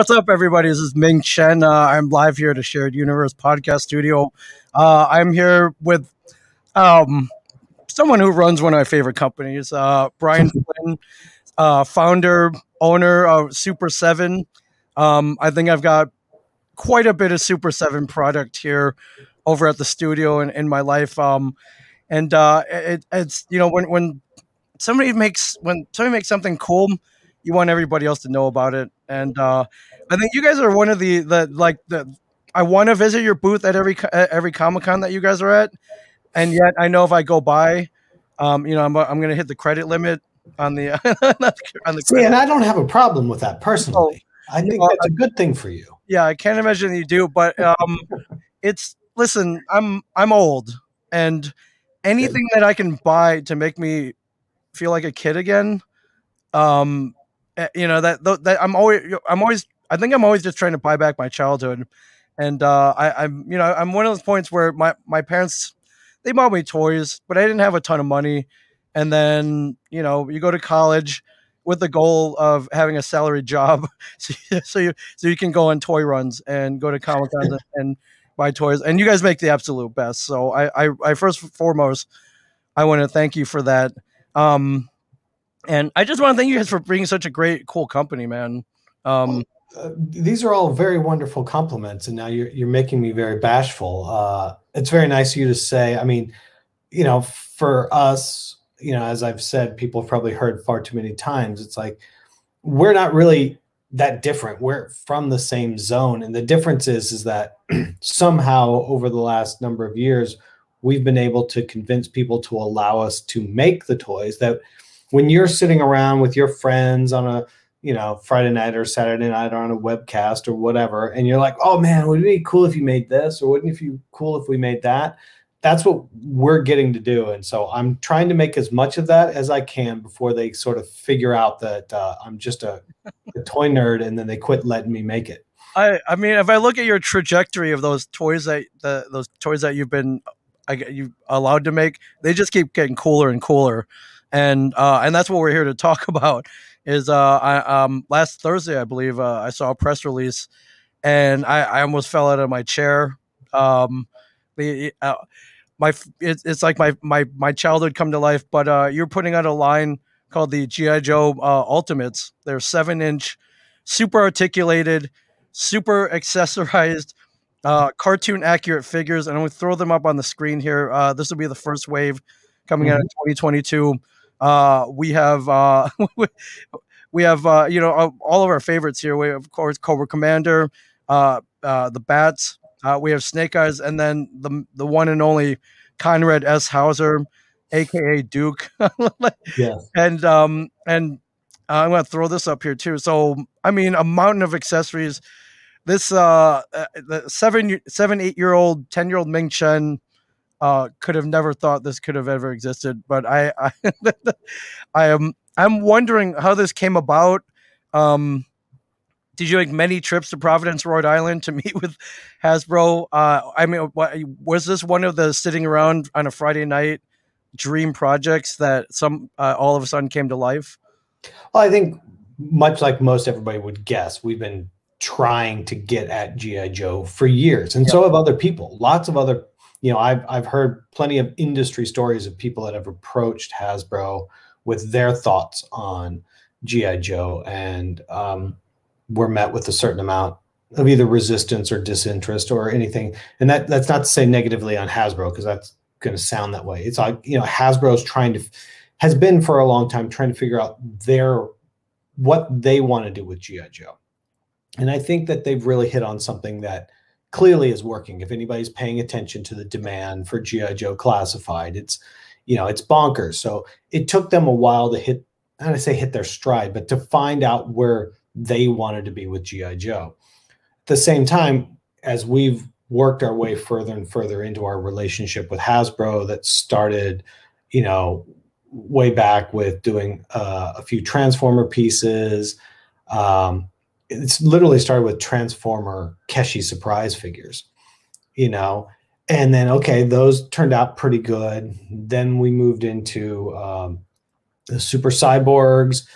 What's up, everybody? This is Ming Chen. Uh, I'm live here at a Shared Universe podcast studio. Uh, I'm here with um, someone who runs one of my favorite companies, uh, Brian Flynn, uh, founder, owner of Super 7. Um, I think I've got quite a bit of Super 7 product here over at the studio and in my life. Um, and uh, it, it's, you know, when, when somebody makes, when somebody makes something cool, you want everybody else to know about it. And uh, I think you guys are one of the the like the. I want to visit your booth at every at every Comic Con that you guys are at, and yet I know if I go by, um, you know, I'm I'm gonna hit the credit limit on the on the. See, and I don't have a problem with that personally. Oh, I think that's a good thing for you. Yeah, I can't imagine you do, but um, it's listen. I'm I'm old, and anything that I can buy to make me feel like a kid again, um, you know that that I'm always I'm always I think I'm always just trying to buy back my childhood, and uh, I, I'm you know I'm one of those points where my my parents they bought me toys, but I didn't have a ton of money, and then you know you go to college with the goal of having a salary job, so, so you so you can go on toy runs and go to comic cons and, and buy toys, and you guys make the absolute best. So I I, I first foremost I want to thank you for that. Um, and I just want to thank you guys for being such a great, cool company, man. Um, uh, these are all very wonderful compliments, and now you're you're making me very bashful. Uh, it's very nice of you to say. I mean, you know, for us, you know, as I've said, people have probably heard far too many times. It's like we're not really that different. We're from the same zone, and the difference is is that somehow over the last number of years, we've been able to convince people to allow us to make the toys that when you're sitting around with your friends on a you know friday night or saturday night or on a webcast or whatever and you're like oh man would it be cool if you made this? Or wouldn't it be cool if we made that? That's what we're getting to do and so i'm trying to make as much of that as i can before they sort of figure out that uh, i'm just a, a toy nerd and then they quit letting me make it. I, I mean, if I look at your trajectory of those toys that the, those toys that you've been I, you allowed to make, they just keep getting cooler and cooler and uh, and that's what we're here to talk about. Is uh, I, um, last Thursday, I believe, uh, I saw a press release, and I, I almost fell out of my chair. Um, the uh, my it's, it's like my my my childhood come to life. But uh, you're putting out a line called the GI Joe uh, Ultimates. They're seven inch, super articulated, super accessorized. Uh, cartoon accurate figures, and I'm going to throw them up on the screen here. Uh, this will be the first wave coming mm-hmm. out in 2022. Uh, we have uh, we have uh, you know all of our favorites here. We have, of course Cobra Commander, uh, uh, the Bats. Uh, we have Snake Eyes, and then the the one and only Conrad S. Hauser, aka Duke. yeah. And um and I'm gonna throw this up here too. So I mean, a mountain of accessories. This uh, the seven seven eight year old ten year old Ming Chen uh, could have never thought this could have ever existed. But I, I, I am, I'm wondering how this came about. Um, did you make many trips to Providence, Rhode Island, to meet with Hasbro? Uh, I mean, was this one of the sitting around on a Friday night dream projects that some uh, all of a sudden came to life? Well, I think much like most everybody would guess, we've been trying to get at GI Joe for years, and yeah. so have other people. Lots of other you know, I've I've heard plenty of industry stories of people that have approached Hasbro with their thoughts on GI Joe, and um, were met with a certain amount of either resistance or disinterest or anything. And that that's not to say negatively on Hasbro because that's going to sound that way. It's like you know, Hasbro's trying to has been for a long time trying to figure out their what they want to do with GI Joe, and I think that they've really hit on something that clearly is working. If anybody's paying attention to the demand for GI Joe classified, it's you know it's bonkers. So it took them a while to hit. I don't say hit their stride, but to find out where they wanted to be with GI Joe. At the same time, as we've worked our way further and further into our relationship with Hasbro, that started, you know, way back with doing uh, a few Transformer pieces. Um, it's literally started with Transformer Keshi surprise figures, you know, and then okay, those turned out pretty good. Then we moved into um, the Super Cyborgs.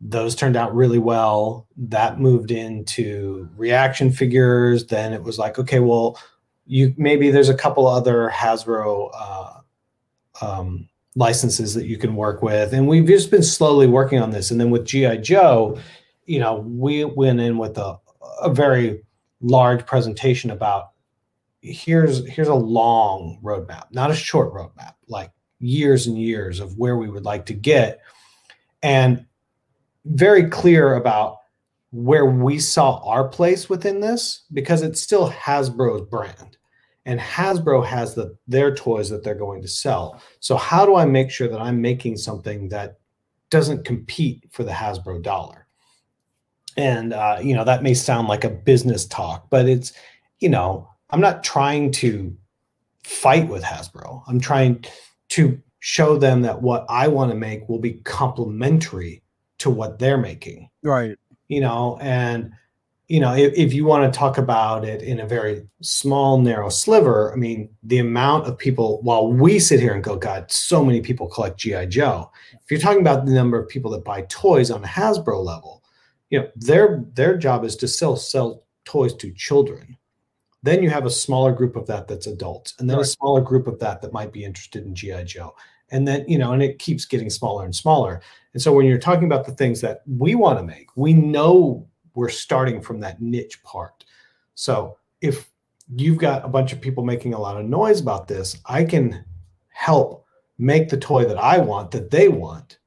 those turned out really well. That moved into reaction figures. Then it was like, okay, well, you maybe there's a couple other Hasbro uh, um, licenses that you can work with, and we've just been slowly working on this. And then with GI Joe, you know, we went in with a, a very large presentation about here's here's a long roadmap, not a short roadmap, like years and years of where we would like to get, and very clear about where we saw our place within this because it's still Hasbro's brand and Hasbro has the their toys that they're going to sell. So how do I make sure that I'm making something that doesn't compete for the Hasbro dollar? And uh, you know that may sound like a business talk, but it's you know I'm not trying to fight with Hasbro. I'm trying to show them that what I want to make will be complementary to what they're making. Right. You know, and you know, if, if you want to talk about it in a very small, narrow sliver, I mean, the amount of people, while we sit here and go, God, so many people collect G.I. Joe. If you're talking about the number of people that buy toys on a Hasbro level, you know, their their job is to sell sell toys to children. Then you have a smaller group of that that's adults, and then right. a smaller group of that that might be interested in GI Joe, and then you know, and it keeps getting smaller and smaller. And so when you're talking about the things that we want to make, we know we're starting from that niche part. So if you've got a bunch of people making a lot of noise about this, I can help make the toy that I want that they want.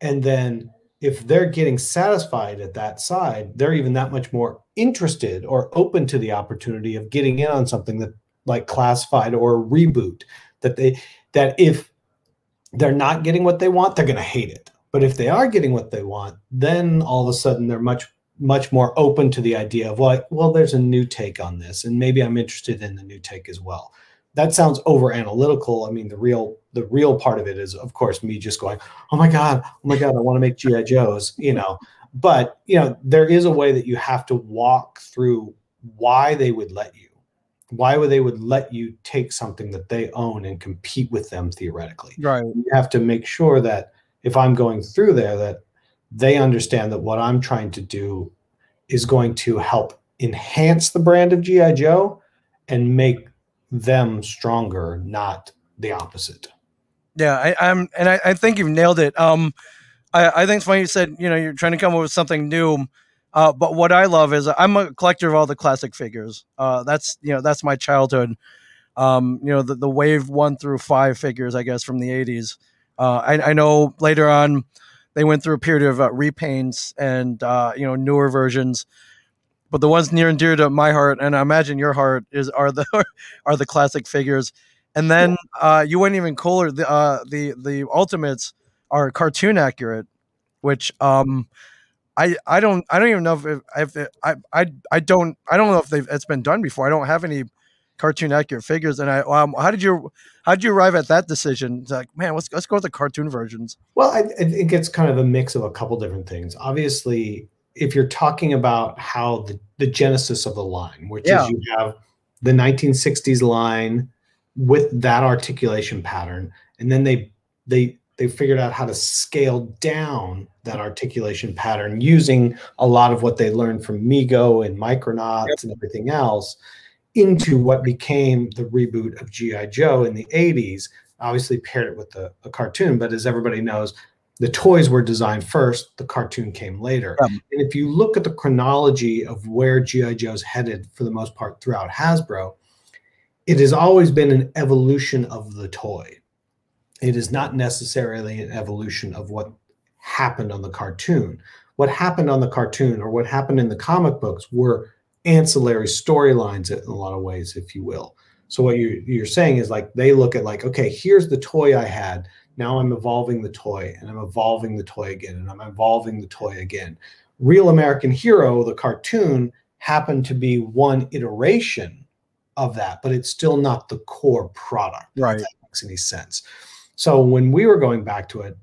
And then if they're getting satisfied at that side, they're even that much more interested or open to the opportunity of getting in on something that like classified or reboot that they that if they're not getting what they want, they're going to hate it. But if they are getting what they want, then all of a sudden they're much much more open to the idea of like, well, there's a new take on this, and maybe I'm interested in the new take as well. That sounds over analytical. I mean, the real the real part of it is, of course, me just going, oh my god, oh my god, I want to make GI Joes, you know. But you know, there is a way that you have to walk through why they would let you, why would they would let you take something that they own and compete with them theoretically. Right. You have to make sure that if I'm going through there, that they understand that what I'm trying to do is going to help enhance the brand of GI Joe and make them stronger, not the opposite. Yeah, I, am and I, I, think you've nailed it. Um, I, I think it's funny you said you know you're trying to come up with something new. Uh, but what I love is I'm a collector of all the classic figures. Uh, that's you know that's my childhood. Um, you know the, the wave one through five figures, I guess, from the '80s. Uh, I, I know later on they went through a period of uh, repaints and uh, you know newer versions but the ones near and dear to my heart and i imagine your heart is are the are the classic figures and then uh, you went even cooler the uh, the the ultimates are cartoon accurate which um I, I don't I don't even know if, if I, I I don't I don't know if they've it's been done before. I don't have any cartoon accurate figures. And I, um, how did you, how did you arrive at that decision? It's like, man, let's let's go with the cartoon versions. Well, I, I think it's kind of a mix of a couple different things. Obviously, if you're talking about how the, the genesis of the line, which yeah. is you have the 1960s line with that articulation pattern, and then they they they figured out how to scale down that articulation pattern using a lot of what they learned from Mego and Micronauts yep. and everything else into what became the reboot of G.I. Joe in the 80s. Obviously, paired it with the, a cartoon, but as everybody knows, the toys were designed first, the cartoon came later. And if you look at the chronology of where G.I. Joe's headed for the most part throughout Hasbro, it has always been an evolution of the toy. It is not necessarily an evolution of what happened on the cartoon. What happened on the cartoon or what happened in the comic books were ancillary storylines in a lot of ways, if you will. So what you're, you're saying is like they look at like, okay, here's the toy I had. Now I'm evolving the toy and I'm evolving the toy again and I'm evolving the toy again. Real American Hero, the cartoon, happened to be one iteration of that, but it's still not the core product. Right. If that makes any sense. So when we were going back to it,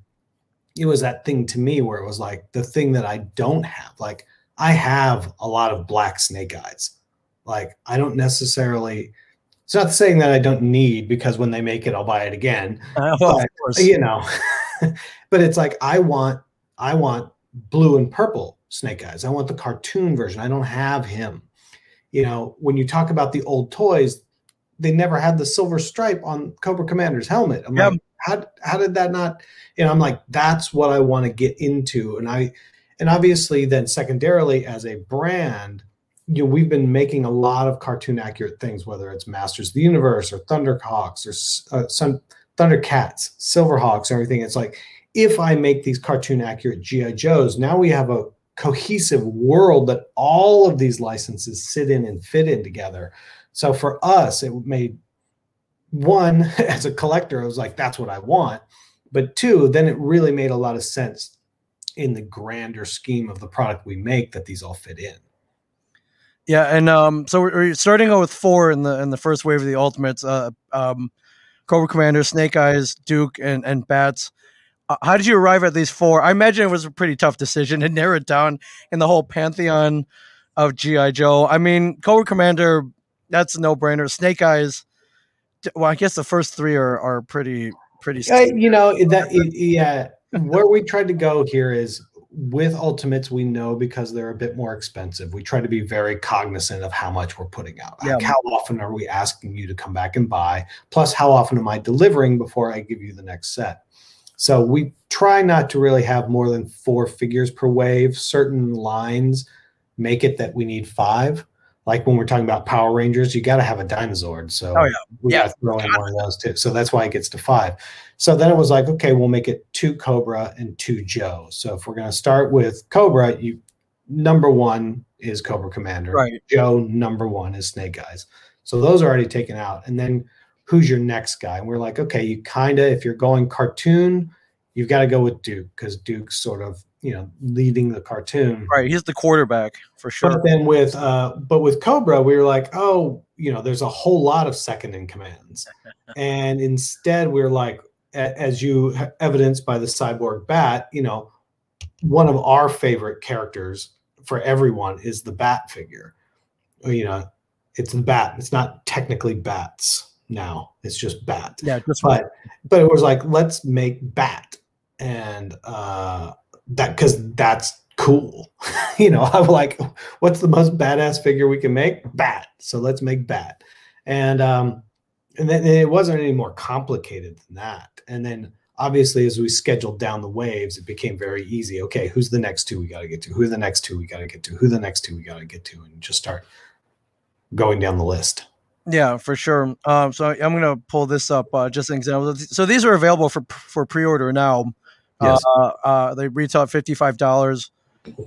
it was that thing to me where it was like the thing that I don't have. Like I have a lot of black snake eyes. Like I don't necessarily. It's not saying that I don't need because when they make it, I'll buy it again. Uh, well, but, you know, but it's like I want I want blue and purple Snake Eyes. I want the cartoon version. I don't have him. You know, when you talk about the old toys, they never had the silver stripe on Cobra Commander's helmet. I'm like, how how did that not? You know, I'm like, that's what I want to get into, and I, and obviously, then secondarily, as a brand, you know, we've been making a lot of cartoon accurate things, whether it's Masters of the Universe or Thunderhawks or uh, some Thundercats, Silverhawks, everything. It's like if I make these cartoon accurate GI Joes, now we have a cohesive world that all of these licenses sit in and fit in together. So for us, it made one as a collector, I was like, that's what I want. But two, then it really made a lot of sense in the grander scheme of the product we make that these all fit in. Yeah, and um, so we're, we're starting out with four in the in the first wave of the Ultimates. Uh, um, Cobra Commander, Snake Eyes, Duke, and and Bats. Uh, how did you arrive at these four? I imagine it was a pretty tough decision to narrow it down in the whole pantheon of GI Joe. I mean, Cobra Commander, that's a no brainer. Snake Eyes. Well, I guess the first three are are pretty pretty. Uh, you know that yeah. Where we tried to go here is with ultimates we know because they're a bit more expensive. We try to be very cognizant of how much we're putting out. Yeah. like how often are we asking you to come back and buy? Plus how often am i delivering before i give you the next set? So we try not to really have more than four figures per wave. Certain lines make it that we need five like when we're talking about Power Rangers, you got to have a dinosaur. So oh, yeah. we yeah. got to throw in one of those too. So that's why it gets to five. So then it was like, okay, we'll make it two Cobra and two Joe. So if we're going to start with Cobra, you number one is Cobra Commander. Right. Joe number one is Snake Eyes. So those are already taken out. And then who's your next guy? And we're like, okay, you kind of if you're going cartoon, you've got to go with Duke because Duke's sort of you know leading the cartoon. Right, he's the quarterback for sure. But then with uh, but with Cobra, we were like, oh, you know, there's a whole lot of second in commands, and instead we we're like, as you evidenced by the cyborg bat, you know, one of our favorite characters for everyone is the bat figure. You know, it's the bat. It's not technically bats now. It's just bat. Yeah, just but but it was like let's make bat and uh that because that's cool. you know, I'm like, what's the most badass figure we can make? Bat. So let's make bat. And um, and then it wasn't any more complicated than that. And then obviously, as we scheduled down the waves, it became very easy. Okay, who's the next two we got to get to? Who the next two we got to get to? Who the next two we got to get to? And just start going down the list. Yeah, for sure. Um, so I'm going to pull this up uh, just an example. So these are available for for pre-order now. Yes. Uh, uh, they retail at fifty five dollars,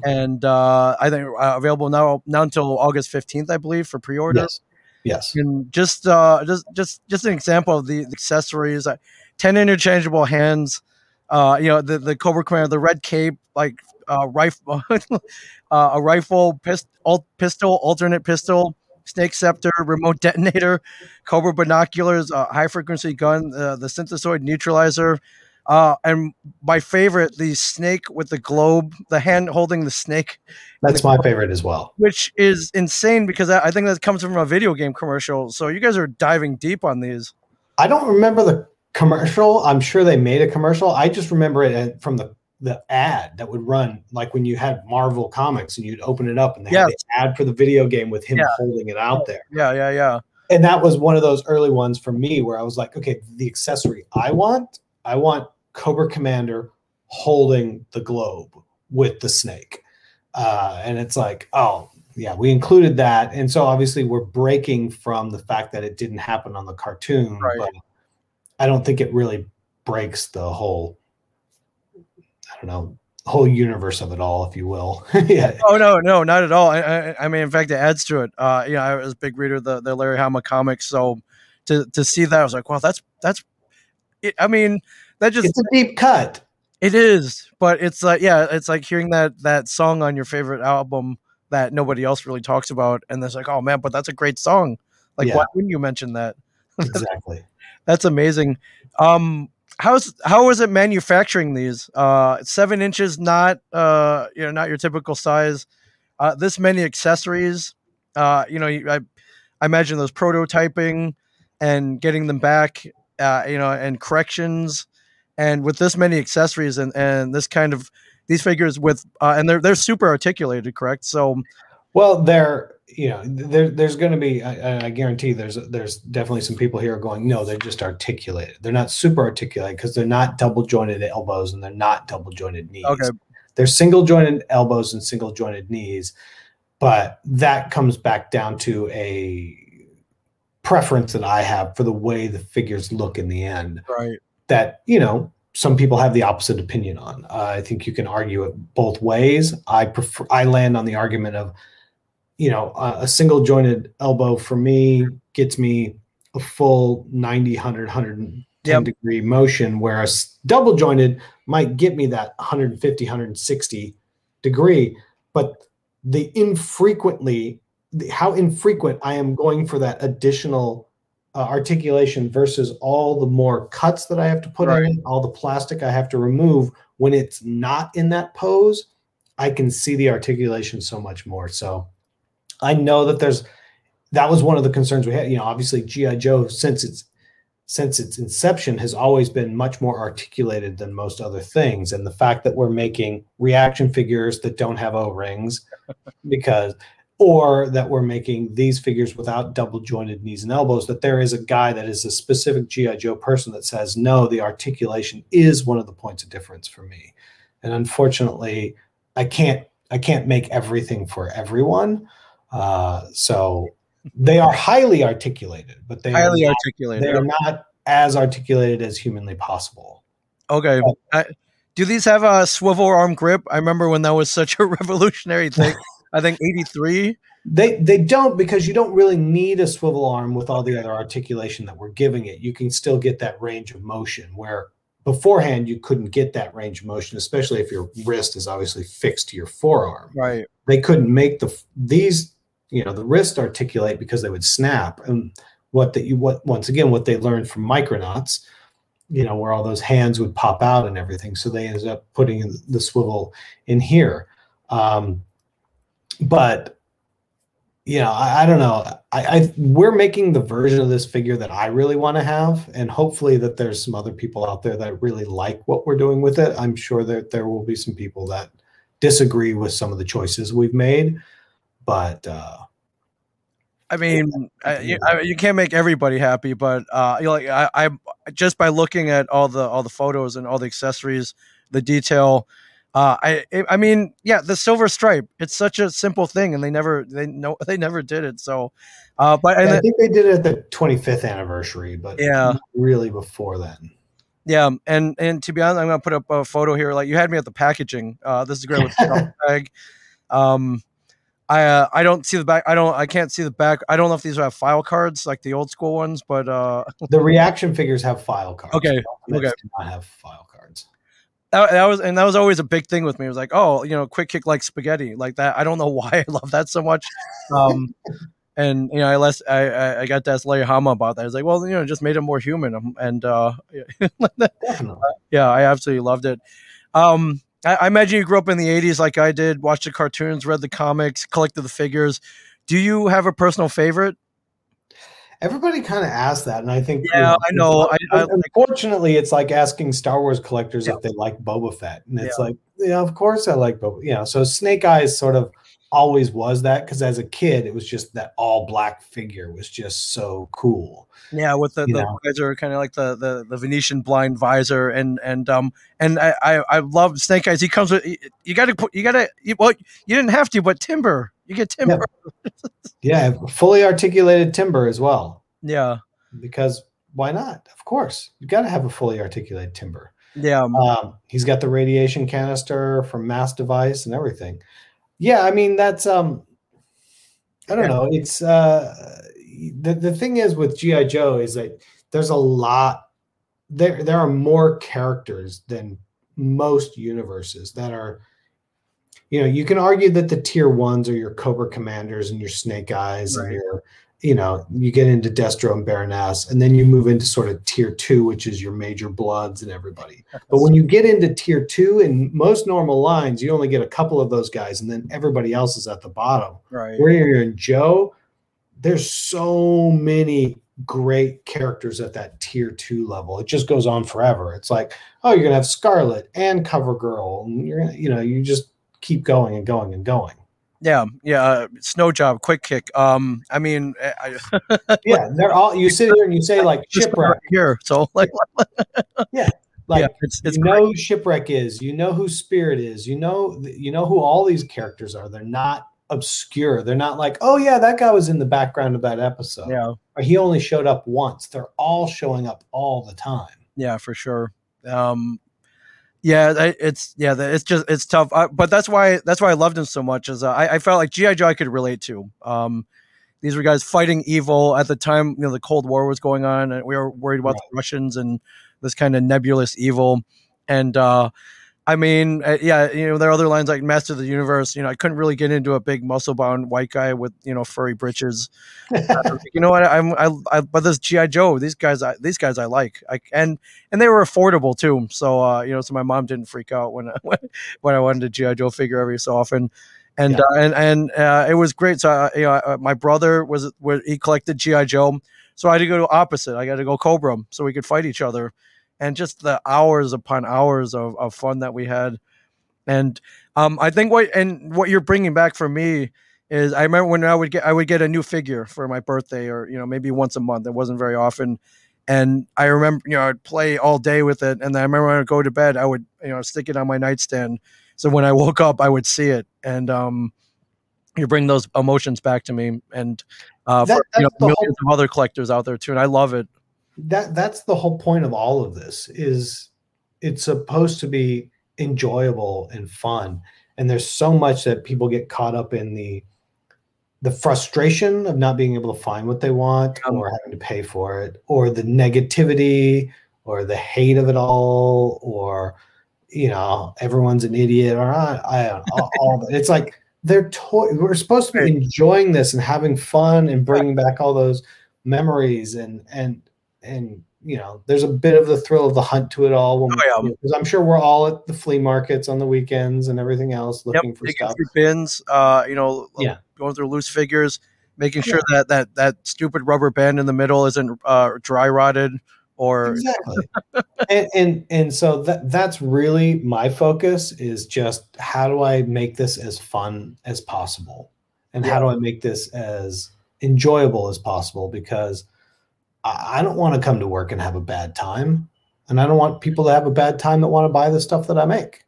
and uh, I think uh, available now now until August fifteenth, I believe, for pre order. Yes. Yes. And just uh, just just just an example of the, the accessories. Uh, Ten interchangeable hands. Uh, you know the the Cobra Commander, the red cape, like uh, rifle, uh, a rifle, pist- alt- pistol, alternate pistol, snake scepter, remote detonator, Cobra binoculars, uh, high frequency gun, uh, the synthesoid neutralizer, uh, and my favorite, the snake with the globe, the hand holding the snake. That's the my globe, favorite as well. Which is insane because I think that comes from a video game commercial. So you guys are diving deep on these. I don't remember the commercial. I'm sure they made a commercial. I just remember it from the the ad that would run like when you had Marvel comics and you'd open it up and they yes. had the ad for the video game with him yeah. holding it out there. Yeah, yeah, yeah. And that was one of those early ones for me where I was like, okay, the accessory I want, I want Cobra Commander holding the globe with the snake. Uh, and it's like, oh, yeah, we included that. And so obviously we're breaking from the fact that it didn't happen on the cartoon. Right. But I don't think it really breaks the whole, I don't know, whole universe of it all, if you will. yeah. Oh no, no, not at all. I, I, I, mean, in fact, it adds to it. Uh, you know, I was a big reader of the, the Larry Hama comics, so to to see that, I was like, well, that's that's. It, I mean, that just it's a deep cut. It is, but it's like yeah, it's like hearing that that song on your favorite album that nobody else really talks about, and it's like, oh man, but that's a great song. Like, yeah. why wouldn't you mention that? Exactly. that's amazing. Um, how's how was it manufacturing these? Uh, seven inches, not uh, you know, not your typical size. Uh, this many accessories. Uh, you know, I, I imagine those prototyping and getting them back. Uh, you know, and corrections and with this many accessories and, and this kind of these figures with uh, and they're they're super articulated, correct? So, well, they're you know there, there's going to be I, I, guarantee there's there's definitely some people here going no they're just articulated. They're not super articulated because they're not double jointed elbows and they're not double jointed knees. Okay. They're single jointed elbows and single jointed knees but that comes back down to a preference that i have for the way the figures look in the end. Right that you know some people have the opposite opinion on uh, i think you can argue it both ways i prefer i land on the argument of you know, a, a single jointed elbow for me gets me a full 90, 100, 110 yep. degree motion, whereas double jointed might get me that 150, 160 degree. But the infrequently, the, how infrequent I am going for that additional uh, articulation versus all the more cuts that I have to put right. in, all the plastic I have to remove when it's not in that pose, I can see the articulation so much more. So I know that there's that was one of the concerns we had. You know, obviously GI Joe since its since its inception has always been much more articulated than most other things, and the fact that we're making reaction figures that don't have O rings because or that we're making these figures without double jointed knees and elbows that there is a guy that is a specific gi joe person that says no the articulation is one of the points of difference for me and unfortunately i can't i can't make everything for everyone uh, so they are highly articulated, but they highly are not, articulated. They are not as articulated as humanly possible. Okay. I, do these have a swivel arm grip? I remember when that was such a revolutionary thing. I think 83. They they don't because you don't really need a swivel arm with all the other articulation that we're giving it. You can still get that range of motion where beforehand you couldn't get that range of motion, especially if your wrist is obviously fixed to your forearm. Right. They couldn't make the these you know the wrist articulate because they would snap and what that you what once again what they learned from micronauts you know where all those hands would pop out and everything so they ended up putting the swivel in here um, but you know I, I don't know I, I, we're making the version of this figure that i really want to have and hopefully that there's some other people out there that really like what we're doing with it i'm sure that there will be some people that disagree with some of the choices we've made but uh, I mean, I, you, you, can't make everybody happy, but uh, you know, like I, I, just by looking at all the all the photos and all the accessories, the detail. Uh, I I mean, yeah, the silver stripe. It's such a simple thing, and they never they no they never did it. So, uh, but yeah, I think they did it at the 25th anniversary, but yeah, really before then. Yeah, and and to be honest, I'm gonna put up a photo here. Like you had me at the packaging. Uh, this is great with the bag. Um, I uh, I don't see the back. I don't. I can't see the back. I don't know if these have file cards like the old school ones, but uh, the reaction figures have file cards. Okay. Okay. Do not have file cards. That, that was and that was always a big thing with me. It was like, oh, you know, quick kick like spaghetti, like that. I don't know why I love that so much. Um, and you know, I less I I got to ask Larry Hama about that. I was like, well, you know, just made him more human. Um, and uh, yeah, I absolutely loved it. Um, I, I imagine you grew up in the 80s like I did, watched the cartoons, read the comics, collected the figures. Do you have a personal favorite? Everybody kind of asks that, and I think yeah, you know, I know. I, I, unfortunately, it's like asking Star Wars collectors yeah. if they like Boba Fett, and it's yeah. like, yeah, of course I like Boba. You know, so Snake Eyes sort of always was that because as a kid, it was just that all black figure was just so cool. Yeah, with the, the visor, kind of like the, the the Venetian blind visor, and and um and I I, I love Snake Eyes. He comes with you got to put you got to well you didn't have to, but timber you get timber. Yeah. yeah, fully articulated timber as well. Yeah, because why not? Of course, you got to have a fully articulated timber. Yeah, um, he's got the radiation canister from Mass Device and everything yeah i mean that's um i don't know. It's uh the, the thing is with gi joe is that there's a lot there there are more characters than most universes that are you know you can argue that the tier ones are your cobra commanders and your snake eyes right. and your you know, you get into Destro and Baroness, and then you move into sort of tier two, which is your major Bludds and everybody. But when you get into tier two, in most normal lines, you only get a couple of those guys, and then everybody else is at the bottom. Right. Where you're in Joe, there's so many great characters at that tier two level. It just goes on forever. It's like, oh, you're gonna have Scarlett and Cover Girl, and you're gonna, you know, you just keep going and going and going. Yeah, yeah. Uh, snow job, quick kick. Um, I mean, I, yeah, they're all. You sit here and you say like shipwreck right here. So like, yeah, like yeah, it's, it's you great. know who shipwreck is. You know who spirit is. You know, you know who all these characters are. They're not obscure. They're not like, oh yeah, that guy was in the background of that episode. Yeah, or he only showed up once. They're all showing up all the time. Yeah, for sure. Um, yeah, it's yeah, it's just it's tough. Uh, but that's why that's why I loved him so much. Is uh, I, I felt like GI Joe I could relate to. Um, these were guys fighting evil at the time. You know, the Cold War was going on, and we were worried about right. the Russians and this kind of nebulous evil. And uh, I mean, uh, yeah, you know, there are other lines like Master of the Universe. You know, I couldn't really get into a big muscle bound white guy with you know furry breeches. you know what? I'm I, I but this GI Joe, these guys, I, these guys I like. I and and they were affordable too. So uh, you know, so my mom didn't freak out when when, when I wanted a GI Joe figure every so often. And, yeah. uh, and and uh, it was great. So uh, you know, uh, my brother was, was he collected GI Joe, so I had to go to opposite. I got to go Cobra, so we could fight each other and just the hours upon hours of, of fun that we had. And um, I think what and what you're bringing back for me is I remember when I would get I would get a new figure for my birthday or you know maybe once a month. It wasn't very often, and I remember you know I'd play all day with it. And then I remember when I would go to bed, I would you know stick it on my nightstand. So when I woke up, I would see it, and um, you bring those emotions back to me. And uh, that, for you know, millions whole- of other collectors out there too, and I love it that that's the whole point of all of this is it's supposed to be enjoyable and fun. And there's so much that people get caught up in the the frustration of not being able to find what they want oh. or having to pay for it or the negativity or the hate of it all or you know everyone's an idiot or i, I all, all it's like they're toy we're supposed to be enjoying this and having fun and bringing back all those memories and and and you know, there's a bit of the thrill of the hunt to it all. When oh, yeah. Because I'm sure we're all at the flea markets on the weekends and everything else looking yep, for stuff. bins, uh, you know, yeah. going through loose figures, making sure yeah. that, that that stupid rubber band in the middle isn't uh, dry rotted or exactly. and, and and so that that's really my focus is just how do I make this as fun as possible, and yeah. how do I make this as enjoyable as possible because I don't want to come to work and have a bad time. And I don't want people to have a bad time that want to buy the stuff that I make.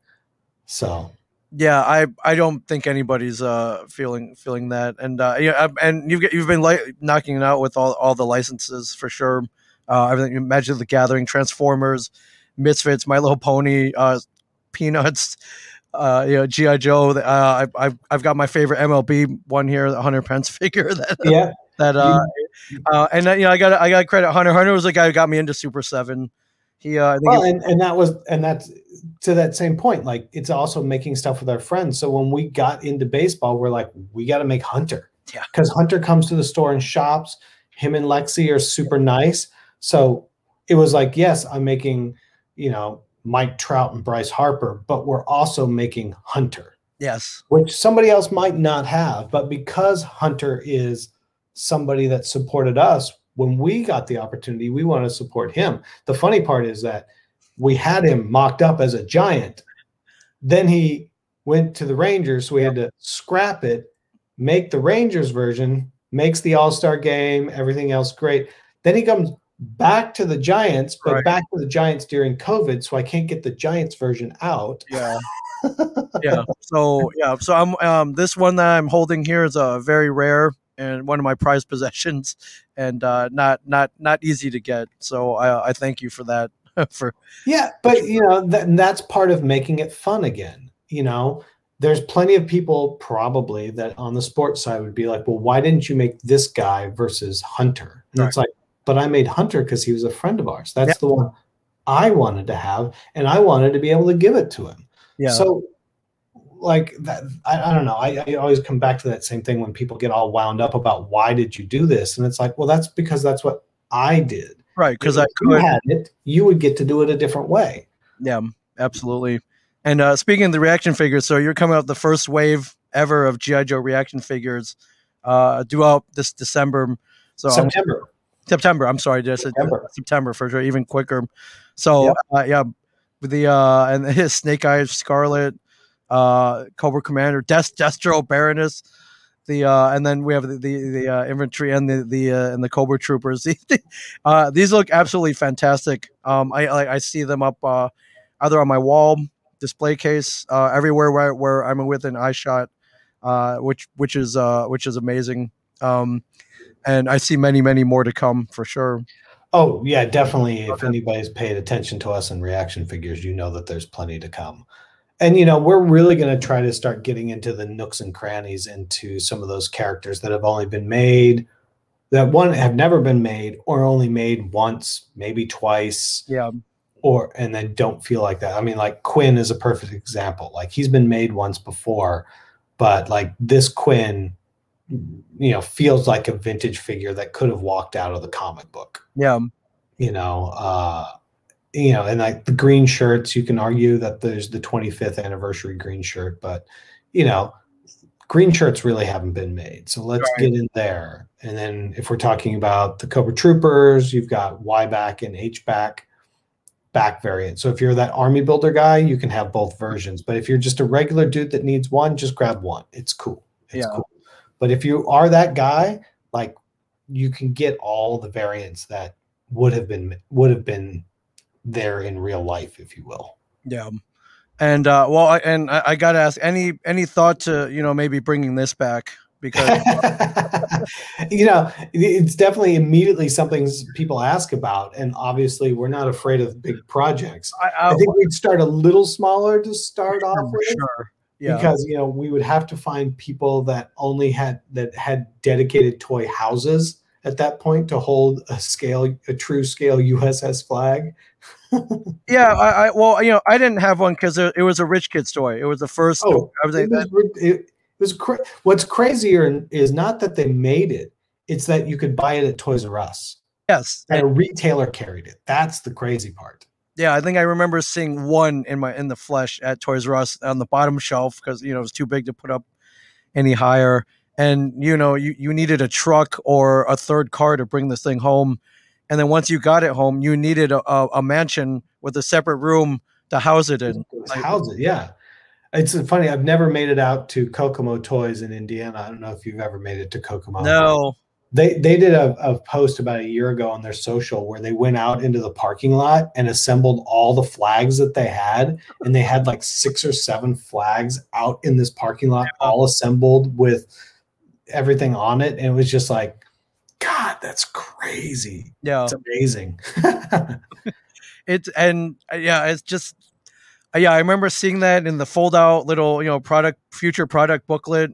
So yeah, I I don't think anybody's uh feeling feeling that, and uh, yeah, and you've you've been like knocking it out with all all the licenses for sure. Uh, everything, Magic the Gathering, Transformers, Misfits, My Little Pony, uh, Peanuts, uh, you know, GI Joe. Uh, I, I've I've got my favorite MLB one here, the Hunter Pence figure. That yeah, that uh, uh, and you know I got I got credit Hunter. Hunter was the guy who got me into Super Seven. He uh, well, and, and that was and that's to that same point. Like it's also making stuff with our friends. So when we got into baseball, we're like, we got to make Hunter. Yeah, because Hunter comes to the store and shops. Him and Lexi are super nice. So it was like, yes, I'm making, you know, Mike Trout and Bryce Harper, but we're also making Hunter. Yes. Which somebody else might not have, but because Hunter is somebody that supported us when we got the opportunity we want to support him. The funny part is that we had him mocked up as a giant. Then he went to the rangers. So we had to scrap it make the rangers version makes the all-star game everything else great. Then he comes back to the giants but right. back to the giants during covid so i can't get the giants version out. Yeah. Yeah. So yeah. So i'm um this one that i'm holding here is a very rare and one of my prized possessions, and uh, not not not easy to get. So I, I thank you for that. for yeah, but you know that, that's part of making it fun again. You know, there's plenty of people probably that on the sports side would be like, well, why didn't you make this guy versus Hunter? And right. it's like, but I made Hunter because he was a friend of ours. That's the one I wanted to have, and I wanted to be able to give it to him. Yeah. So like that I, I don't know I, I, always come back to that same thing when people get all wound up about why did you do this and it's like well that's because that's what i did right because i could had it you would get to do it a different way yeah absolutely and uh, speaking of the reaction figures so you're coming out the first wave ever of gi joe reaction figures uh due out this december so september September. I'm sorry, just September. September for sure, even quicker. So Yep. uh, yeah, with the uh and his Snake Eyes, Scarlett, uh, Cobra Commander, Des- Destro, Baroness, the uh, and then we have the the, the uh, infantry and the the uh, and the Cobra Troopers. uh, these look absolutely fantastic. Um, I I, I see them up uh, either on my wall display case uh, everywhere where where I'm within eye shot, uh, which which is uh, which is amazing. Um, and I see many many more to come for sure. Oh yeah, definitely. If anybody's paid attention to us in reaction figures, you know that there's plenty to come. And you know, we're really going to try to start getting into the nooks and crannies into some of those characters that have only been made, that one have never been made, or only made once, maybe twice, Yeah, or and then don't feel like that. I mean, like Quinn is a perfect example. Like he's been made once before, but like this Quinn, you know, feels like a vintage figure that could have walked out of the comic book yeah, you know uh you know and like the green shirts you can argue that there's the 25th anniversary green shirt but you know green shirts really haven't been made. So let's Right. get in there. And then if we're talking about the cobra troopers you've got y back and h back back variant. So if you're that army builder guy you can have both versions. But if you're just a regular dude that needs one just grab one. It's cool. It's Yeah. cool. But if you are that guy like you can get all the variants that would have been would have been there in real life, if you will. yeah. And uh, well, I, and I, I got to ask any any thought to you know maybe bringing this back because you know, it's definitely immediately something people ask about, and obviously we're not afraid of big projects. I, I, I think we'd start a little smaller to start off with. sure. Yeah, because you know we would have to find people that only had that had dedicated toy houses at that point to hold a scale a true scale uss Flagg yeah. I, I well, you know, I didn't have one because it, it was a rich kid story. It was the first. Oh, I was it was, it was cra- what's crazier is not that they made it it's that you could buy it at toys r us yes, and and- a retailer carried it that's the crazy part yeah. I think I remember seeing one in my in the flesh at Toys R Us on the bottom shelf because you know it was too big to put up any higher. And you know, you, you needed a truck or a third car to bring this thing home. And then once you got it home, you needed a, a, a mansion with a separate room to house it in. Like- house it, yeah. It's funny. I've never made it out to Kokomo Toys in Indiana. I don't know if you've ever made it to Kokomo. No, They they did a, a post about a year ago on their social where they went out into the parking lot and assembled all the Flaggs that they had, and they had like six or seven Flaggs out in this parking lot, all assembled with everything on it, and it was just like, God, that's crazy. yeah. It's amazing. it's and uh, yeah it's just uh, yeah i remember seeing that in the fold out little you know product future product booklet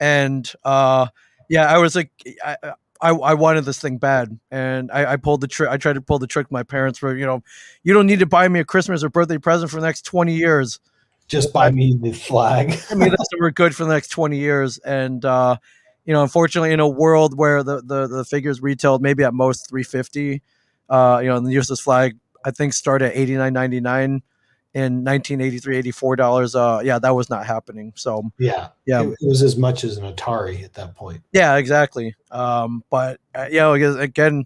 and uh yeah i was like i i, I wanted this thing bad and i, I pulled the trick i tried to pull the trick my parents were you know you don't need to buy me a christmas or birthday present for the next 20 years just buy me the Flagg. I mean, that's we're good for the next 20 years. And, uh, you know, unfortunately, in a world where the, the, the figures retailed maybe at most 350, uh, you know, the USS Flagg, I think, started at 89.99 in 1983, 84 dollars. Uh, yeah, that was not happening. So, yeah, yeah, It, it was as much as an Atari at that point. yeah, exactly. Um, but uh, you know, again,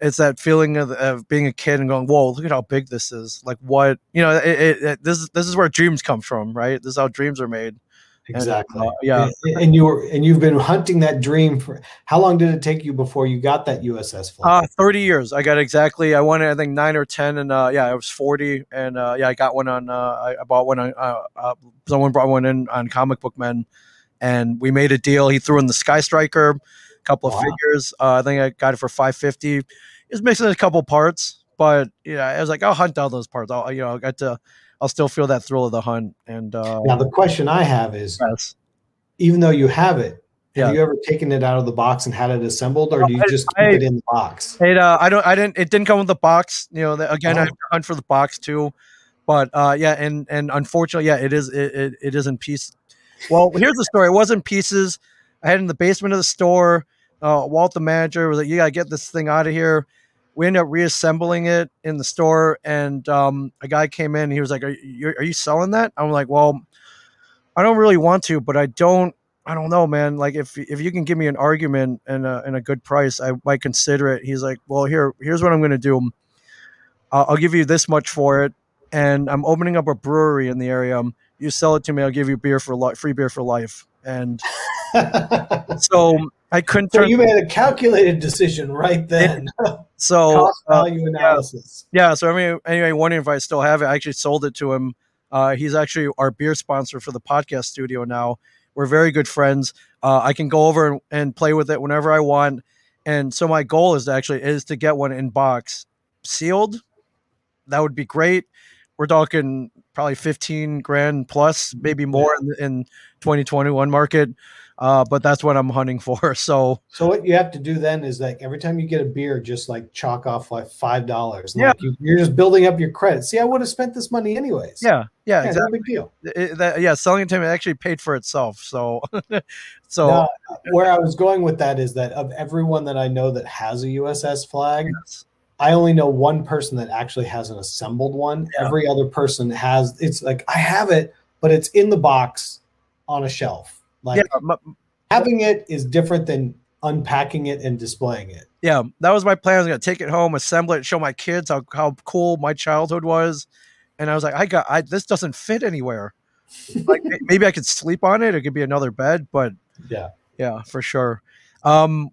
it's that feeling of, of being a kid and going, "Whoa, look at how big this is!" Like, what you know, it, it, it, this is this is where dreams come from, right? This is how dreams are made. Exactly. uh, yeah. And, and you were and you've been hunting that dream for how long did it take you before you got that USS Flagg? Uh, 30 years. I got exactly, I wanted, I think nine or 10 and, uh, yeah, I was 40 and, uh, yeah, I got one on, uh, I, bought one on, uh, uh, someone brought one in on comic book men and we made a deal. He threw in the Sky Striker, a couple of Wow. figures. Uh, I think I got it for 550. It was mixing a couple parts, but yeah, I was like, I'll hunt down those parts. I'll, you know, I got to, I'll still feel that thrill of the hunt. And, uh, now the question I have is yes. even though you have it, Yeah. have you ever taken it out of the box and had it assembled or do you I- just I- keep it in the box? It uh, I don't, I didn't, it didn't come with the box. You know, the, again, I Oh. have to hunt for the box too. But uh, yeah, and and unfortunately, yeah, it is, it, it, it is in pieces. Well, here's the story. It was in pieces. I had in the basement of the store. Uh, Walt, the manager, was like, "You gotta get this thing out of here." We ended up reassembling it in the store, and um, a guy came in. He was like, "Are you, are you selling that?" I'm like, "Well, I don't really want to, but I don't I don't know, man. Like if if you can give me an argument and a, and a good price, I might consider it. He's like, well, here here's what I'm going to do. I'll, I'll give you this much for it, and I'm opening up a brewery in the area. You sell it to me, I'll give you beer for life, free beer for life. And so I couldn't. so turn- you made a calculated decision right then. so Cost uh, value analysis. Yeah, so I mean, anyway, wondering if I still have it. I actually sold it to him. Uh, he's actually our beer sponsor for the podcast studio now. We're very good friends. Uh, I can go over and, and play with it whenever I want. And so my goal is to actually is to get one in box, sealed. That would be great. We're talking probably 15 grand plus, maybe more in, in 2021 market. Uh, but that's what I'm hunting for. So So what you have to do then is like every time you get a beer, just like chalk off like five dollars. Yeah. Like you, you're just building up your credit. See, I would have spent this money anyways. yeah, yeah, yeah, exactly. no big deal. It- that, yeah, selling it to him actually paid for itself. So, so Now, where I was going with that is that of everyone that I know that has a USS Flagg, yes. I only know one person that actually has an assembled one. Yeah. Every other person has. It's like I have it, but it's in the box on a shelf. Like yeah, m- having it is different than unpacking it and displaying it. yeah, that was my plan. I was gonna take it home, assemble it, show my kids how, how cool my childhood was, and I was like, I got, I this doesn't fit anywhere. like maybe I could sleep on it. It could be another bed, but Yeah. yeah, for sure. Um,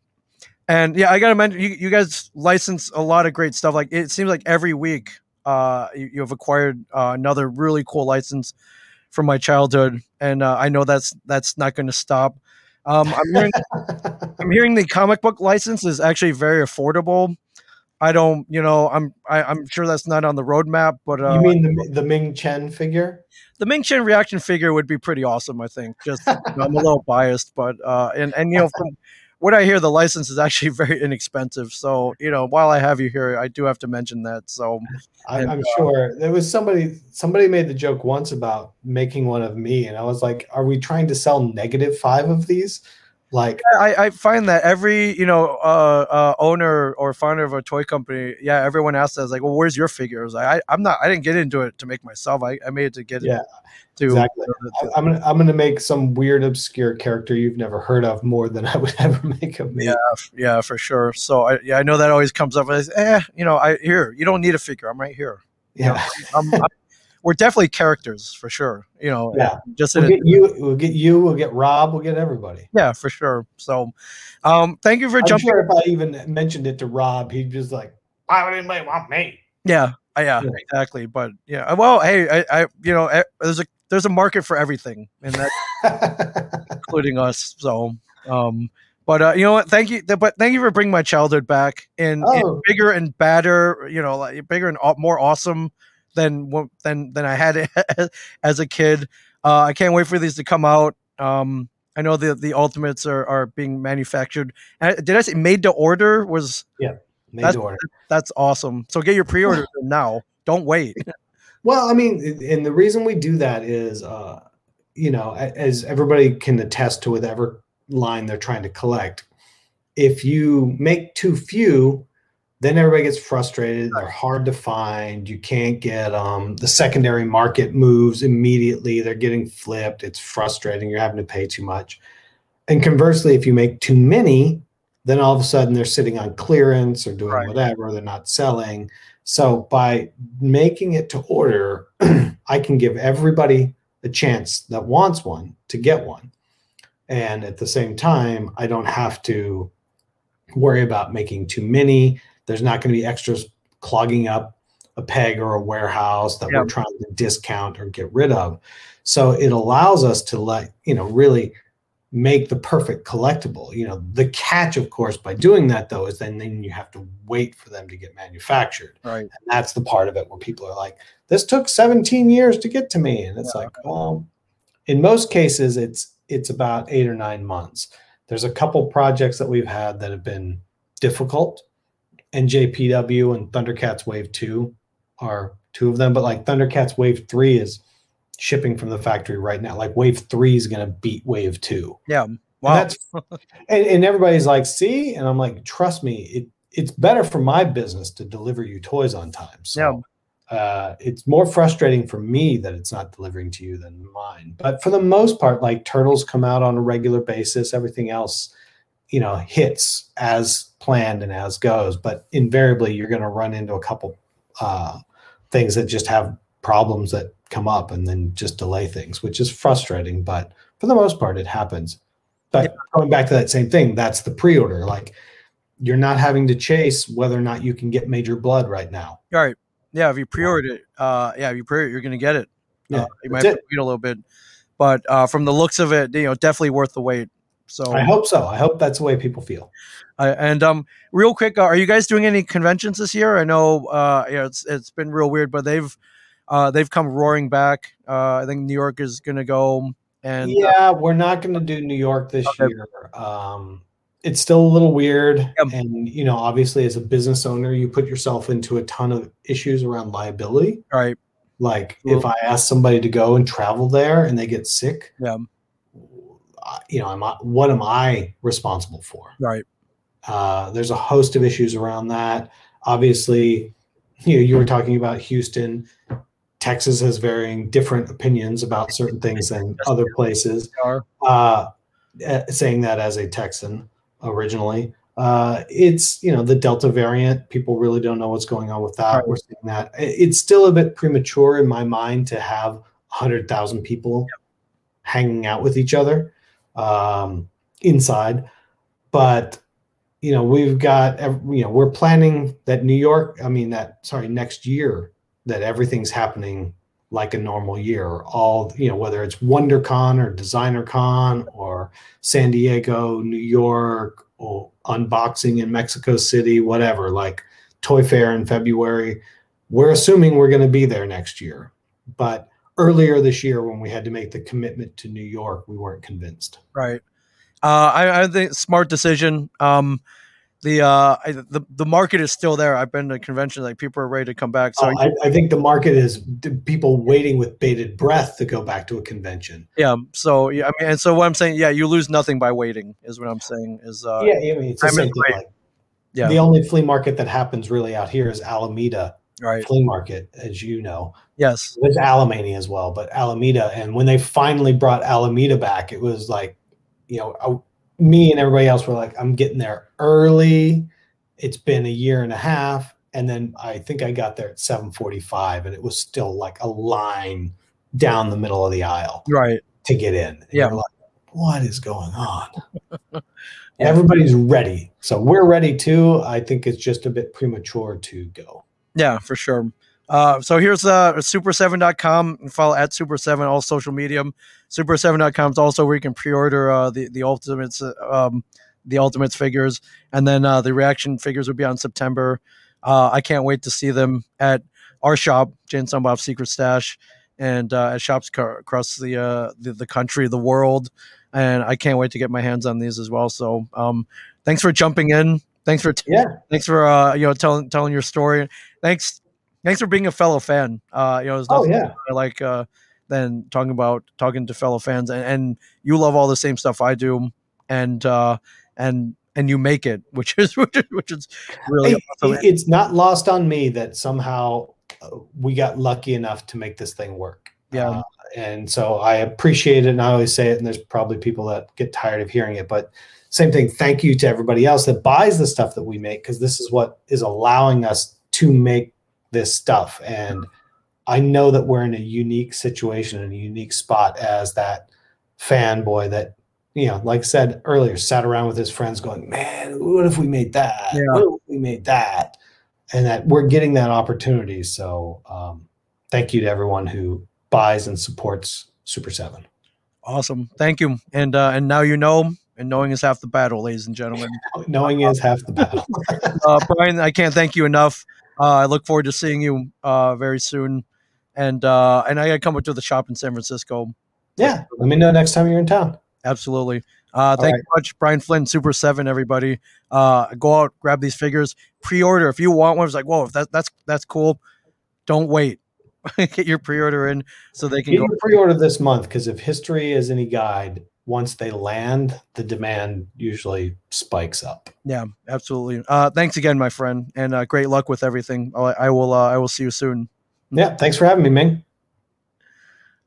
and yeah, I gotta mention, you, you guys license a lot of great stuff. Like it seems like every week, uh, you, you have acquired uh, another really cool license from my childhood, and uh, I know that's that's not going to stop. Um, I'm hearing I'm hearing the comic book license is actually very affordable. I don't, you know, I'm I, I'm sure that's not on the roadmap, but uh, you mean the, the Ming Chen figure? the Ming Chen ReAction figure would be pretty awesome. I think. Just you know, I'm a little biased, but uh, and and you know from what I hear, the license is actually very inexpensive. So you know, while I have you here, I do have to mention that. So I, And, I'm uh, sure there was somebody. Somebody made the joke once about making one of me, and I was like, "Are we trying to sell negative five of these?" Like, I, I find that every you know uh, uh, owner or founder of a toy company, yeah, everyone asks us like, "Well, where's your figure?" I was like, I, I'm not. I didn't get into it to make myself. I, I made it to get Yeah, it to exactly. to- I, I'm gonna I'm gonna make some weird, obscure character you've never heard of more than I would ever make of me. Yeah, yeah, for sure. So I yeah, I know that always comes up as eh, you know, I here you don't need a figure. I'm right here. yeah. I'm, I'm- we're definitely characters for sure. You know, Yeah. just We'll get you. We'll get you. We'll get Rob. We'll get everybody. yeah, for sure. So, um, thank you for I'm jumping. sure if I even mentioned it to Rob, he'd just like, "Why would anybody want me?" Yeah, uh, yeah, Yeah. exactly. But yeah, well, hey, I, I, you know, eh, there's a there's a market for everything, and that including us. So, um, but uh, you know what? Thank you, but thank you for bringing my childhood back in, Oh. bigger and badder. You know, like bigger and more awesome than what- than than I had it as a kid. Uh, I can't wait for these to come out. Um, I know the the ultimates are are being manufactured. Did I say made to order? Was yeah, Made That's- to order. that's awesome? So get your pre orders now. Don't wait. Well, I mean, and the reason we do that is, uh, you know, as everybody can attest to whatever line they're trying to collect, if you make too few, then everybody gets frustrated. They're hard to find. You can't get them. The secondary market moves immediately. They're getting flipped. It's frustrating. You're having to pay too much. And conversely, if you make too many, then all of a sudden they're sitting on clearance or doing Right. whatever. They're not selling. So by making it to order, I can give everybody a chance that wants one to get one. And at the same time, I don't have to worry about making too many. There's not going to be extras clogging up a peg or a warehouse that Yeah. we're trying to discount or get rid of. So it allows us to let, you know, really make the perfect collectible. You know, the catch, of course, by doing that though, is then then you have to wait for them to get manufactured. Right. And that's the part of it where people are like, this took 17 years to get to me. And it's Yeah. like, well, in most cases, it's it's about eight or nine months. There's a couple projects that we've had that have been difficult. NJPW and Thundercats Wave 2 are two of them, but like Thundercats Wave 3 is shipping from the factory right now. Like Wave 3 is going to beat Wave 2. Yeah. And Wow. that's and, and everybody's like, see, and I'm like, trust me, it it's better for my business to deliver you toys on time. So Yeah. uh, it's more frustrating for me that it's not delivering to you than mine. But for the most part, like turtles come out on a regular basis. Everything else, you know, hits as planned and as goes. But invariably, you're going to run into a couple uh, things that just have problems that come up and then just delay things, which is frustrating. But for the most part, it happens. But yeah. going back to that same thing, that's the pre-order. Like you're not having to chase whether or not you can get Major Bludd right now. All right. Yeah, if you pre-order it, uh, yeah, if you pre-order you're going to get it. Yeah, uh, you might have to wait a little bit, but uh, from the looks of it, you know, definitely worth the wait. So I hope so. I hope that's the way people feel. Uh, and um, real quick, uh, are you guys doing any conventions this year? I know, uh, yeah, it's it's been real weird, but they've uh, they've come roaring back. Uh, I think New York is going to go, and uh, yeah, we're not going to do New York this okay. year. Um, it's still a little weird yep. and you know obviously as a business owner you put yourself into a ton of issues around liability right like if i ask somebody to go and travel there and they get sick yeah you know am I, what am i responsible for right uh, there's a host of issues around that obviously you know you were talking about houston texas has varying different opinions about certain things than other places uh, eh, saying that as a texan originally. Uh, it's you know the Delta variant. People really don't know what's going on with that. Right. We're seeing that it's still a bit premature in my mind to have hundred thousand people hanging out with each other um, inside, but you know we've got you know we're planning that New York. I mean that sorry next year that everything's happening like a normal year. All you know, whether it's WonderCon or DesignerCon or San Diego, New York, or unboxing in Mexico City, whatever, like Toy Fair in February. We're assuming we're going to be there next year. But earlier this year, when we had to make the commitment to New York, we weren't convinced. Right. Uh, I, I think smart decision. Um, the uh I, the the market is still there. I've been to conventions like people are ready to come back. So oh, I, I, think the market is people waiting with bated breath to go back to a convention. Yeah. So yeah, I mean, and so what I'm saying, yeah, you lose nothing by waiting, is what I'm saying. Is uh, yeah, I mean, it's the same thing. Like, yeah. The only flea market that happens really out here is Alameda right. flea market, as you know. Yes. There's Alamania as well, but Alameda, and when they finally brought Alameda back, it was like, you know, me and everybody else were like, I'm getting there early. It's been a year and a half. And then I think I got there at 745 and it was still like a line down the middle of the aisle. Right. To get in. And yeah. Like, what is going on? Everybody's ready. So we're ready too. I think it's just a bit premature to go. Yeah, for sure. Uh, so here's uh, super7.com. Follow at super7 all social media. Super7.com is also where you can pre-order uh, the the ultimates um, the ultimates figures, and then uh, the ReAction figures will be on September. Uh, I can't wait to see them at our shop, Jay and Silent Bob Secret Stash, and uh, at shops across the, uh, the, the country, the world, and I can't wait to get my hands on these as well. So, um, thanks for jumping in. Thanks for t- yeah. Thanks for uh, you know telling telling your story. Thanks thanks for being a fellow fan. Uh, you know, oh yeah, I like uh, than talking about talking to fellow fans, and, and you love all the same stuff I do, and uh, and and you make it, which is which is really hey, awesome. It's not lost on me that somehow uh, we got lucky enough to make this thing work. Yeah. Uh, and so I appreciate it. And I always say it, and there's probably people that get tired of hearing it, but same thing. Thank you to everybody else that buys the stuff that we make because this is what is allowing us to make this stuff. And I know that we're in a unique situation and a unique spot as that fanboy that, you know, like I said earlier, sat around with his friends going, man, what if we made that? Yeah. What if we made that? And that we're getting that opportunity. So um, thank you to everyone who buys and supports Super 7. Awesome. Thank you. And uh, and now you know and knowing is half the battle, ladies and gentlemen. knowing is half the battle. uh, Brian, I can't thank you enough. Uh, I look forward to seeing you uh, very soon, and uh, and I gotta come up to the shop in San Francisco. Yeah, let me know next time you're in town. Absolutely. Uh, thank right. you much, Brian Flynn, Super Seven, everybody. Uh, go out, grab these figures, pre-order if you want one. It's like, whoa, if that, that's that's cool. Don't wait. Get your pre-order in so they can Get go. pre-order this month because if history is any guide, once they land, the demand usually spikes up. Yeah, absolutely. Uh, thanks again, my friend, and uh, great luck with everything. I, I will. Uh, I will see you soon. Yeah, thanks for having me, Ming.